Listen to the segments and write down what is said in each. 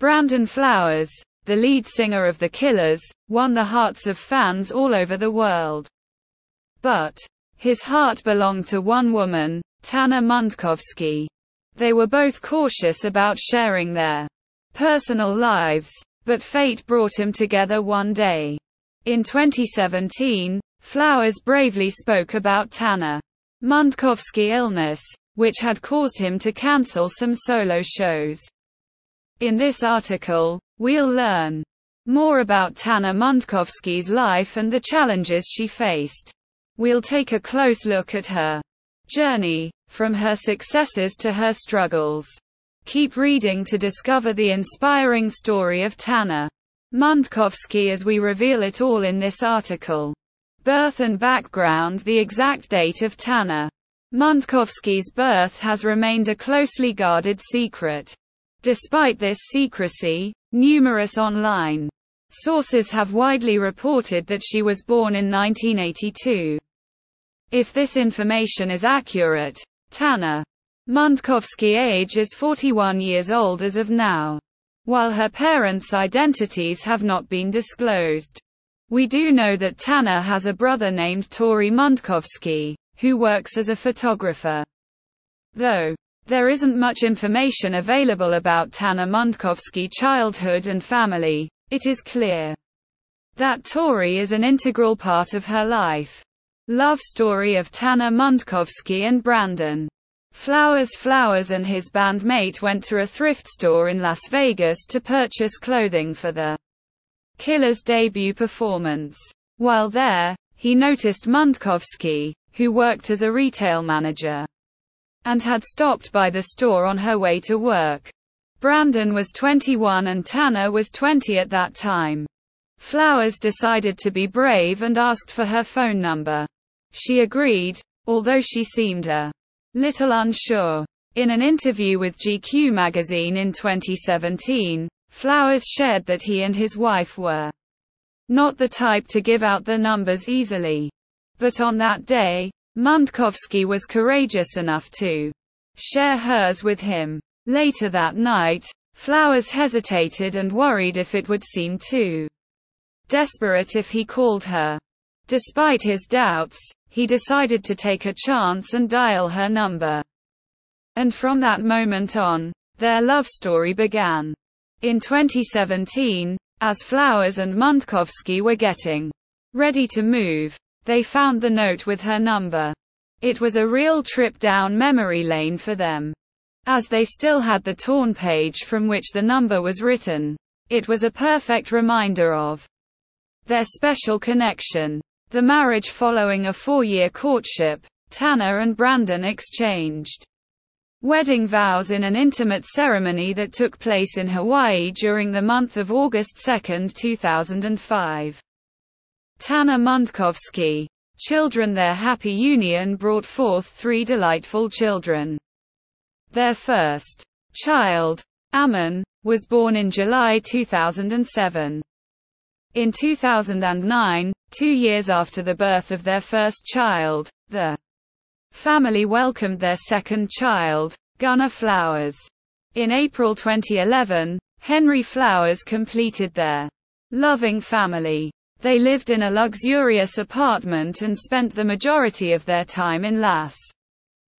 Brandon Flowers, the lead singer of The Killers, won the hearts of fans all over the world. But his heart belonged to one woman, Tana Mundkowsky. They were both cautious about sharing their personal lives, but fate brought them together one day. In 2017, Flowers bravely spoke about Tana Mundkowsky illness, which had caused him to cancel some solo shows. In this article, we'll learn more about Tana Mundkowsky's life and the challenges she faced. We'll take a close look at her journey, from her successes to her struggles. Keep reading to discover the inspiring story of Tana Mundkowsky as we reveal it all in this article. Birth and background The exact date of Tana Mundkowsky's birth has remained a closely guarded secret. Despite this secrecy, numerous online sources have widely reported that she was born in 1982. If this information is accurate, Tana Mundkowsky age is 41 years old as of now. While her parents' identities have not been disclosed. We do know that Tana has a brother named Tori Mundkowsky, who works as a photographer. Though there isn't much information available about Tana Mundkowsky childhood and family, it is clear that Tori is an integral part of her life. Love story of Tana Mundkowsky and Brandon. Flowers Flowers and his bandmate went to a thrift store in Las Vegas to purchase clothing for the Killer's debut performance. While there, he noticed Mundkowsky, who worked as a retail manager, and had stopped by the store on her way to work. Brandon was 21 and Tanner was 20 at that time. Flowers decided to be brave and asked for her phone number. She agreed, although she seemed a little unsure. In an interview with GQ magazine in 2017, Flowers shared that he and his wife were not the type to give out their numbers easily. But on that day, Mundkowsky was courageous enough to share hers with him. Later that night, Flowers hesitated and worried if it would seem too desperate if he called her. Despite his doubts, he decided to take a chance and dial her number. And from that moment on, their love story began. In 2017, as Flowers and Mundkowsky were getting ready to move, they found the note with her number. It was a real trip down memory lane for them. As they still had the torn page from which the number was written, it was a perfect reminder of their special connection. The marriage following a four-year courtship, Tanner and Brandon exchanged wedding vows in an intimate ceremony that took place in Hawaii during the month of August 2, 2005. Tana Mundkowsky. Children Their happy union brought forth three delightful children. Their first child, Ammon, was born in July 2007. In 2009, two years after the birth of their first child, the family welcomed their second child, Gunnar Flowers. In April 2011, Henry Flowers completed their loving family. They lived in a luxurious apartment and spent the majority of their time in Las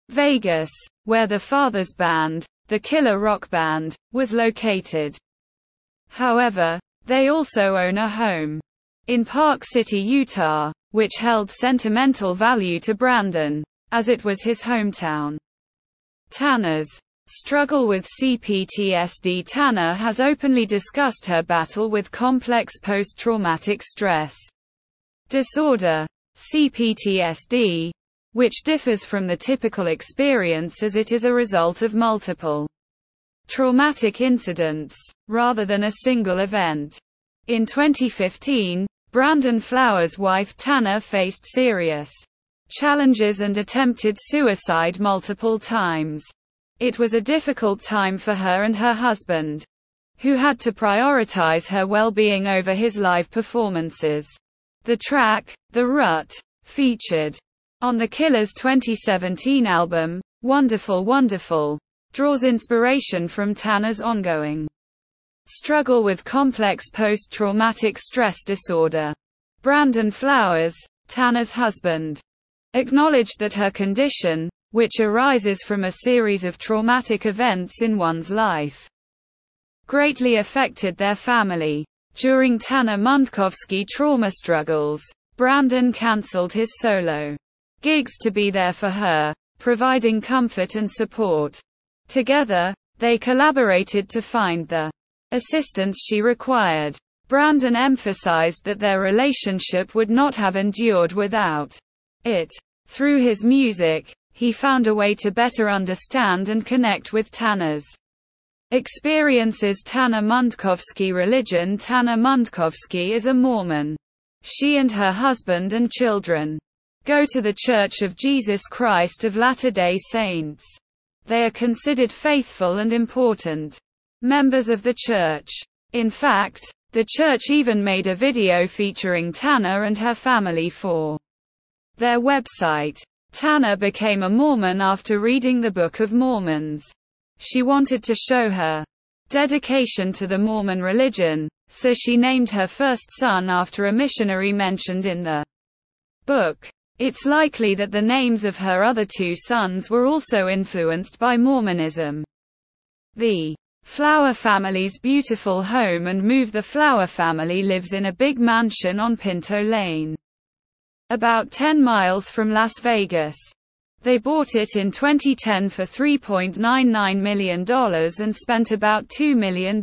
Vegas, where the father's band, the Killer Rock Band, was located. However, they also own a home in Park City, Utah, which held sentimental value to Brandon as it was his hometown. Tana's struggle with CPTSD Tanner has openly discussed her battle with complex post-traumatic stress disorder, CPTSD, which differs from the typical experience as it is a result of multiple traumatic incidents, rather than a single event. In 2015, Brandon Flowers' wife Tanner faced serious challenges and attempted suicide multiple times. It was a difficult time for her and her husband, who had to prioritize her well-being over his live performances. The track, The Rut, featured on the Killers' 2017 album, Wonderful Wonderful, draws inspiration from Tanner's ongoing struggle with complex post-traumatic stress disorder. Brandon Flowers, Tanner's husband, acknowledged that her condition, which arises from a series of traumatic events in one's life, greatly affected their family. During Tanner Mundkowsky trauma struggles, Brandon cancelled his solo gigs to be there for her, providing comfort and support. Together, they collaborated to find the assistance she required. Brandon emphasized that their relationship would not have endured without it. Through his music, he found a way to better understand and connect with Tanner's experiences. Tanner Mundkowsky religion Tanner Mundkowsky is a Mormon. She and her husband and children go to the Church of Jesus Christ of Latter-day Saints. They are considered faithful and important members of the church. In fact, the church even made a video featuring Tanner and her family for their website. Tanner became a Mormon after reading the Book of Mormons. She wanted to show her dedication to the Mormon religion, so she named her first son after a missionary mentioned in the book. It's likely that the names of her other two sons were also influenced by Mormonism. The Flower family's beautiful home and move The Flower family lives in a big mansion on Pinto Lane. About 10 miles from Las Vegas. They bought it in 2010 for $3.99 million and spent about $2 million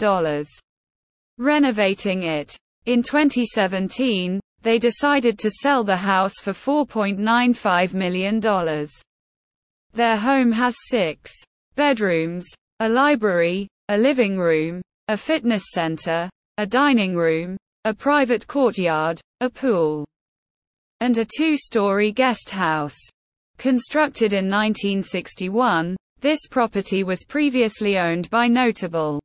renovating it. In 2017, they decided to sell the house for $4.95 million. Their home has six bedrooms, a library, a living room, a fitness center, a dining room, a private courtyard, a pool, and a two-story guest house. Constructed in 1961, this property was previously owned by notable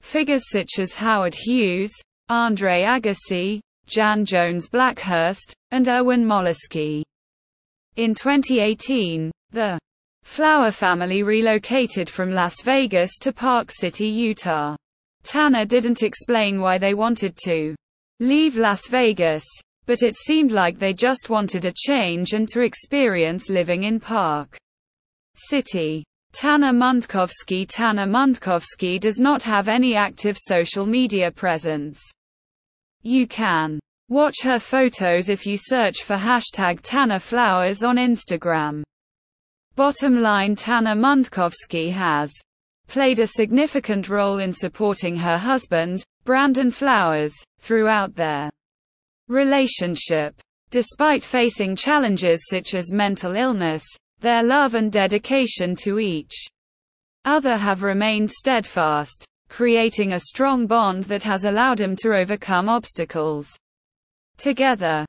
figures such as Howard Hughes, Andre Agassi, Jan Jones Blackhurst, and Irwin Molasky. In 2018, the Flower family relocated from Las Vegas to Park City, Utah. Tanner didn't explain why they wanted to leave Las Vegas, but it seemed like they just wanted a change and to experience living in Park City. Tanner Mundkowsky Tanner Mundkowsky does not have any active social media presence. You can watch her photos if you search for hashtag Tanner Flowers on Instagram. Bottom line Tanner Mundkowsky has played a significant role in supporting her husband, Brandon Flowers, throughout their relationship. Despite facing challenges such as mental illness, their love and dedication to each other have remained steadfast, creating a strong bond that has allowed them to overcome obstacles together.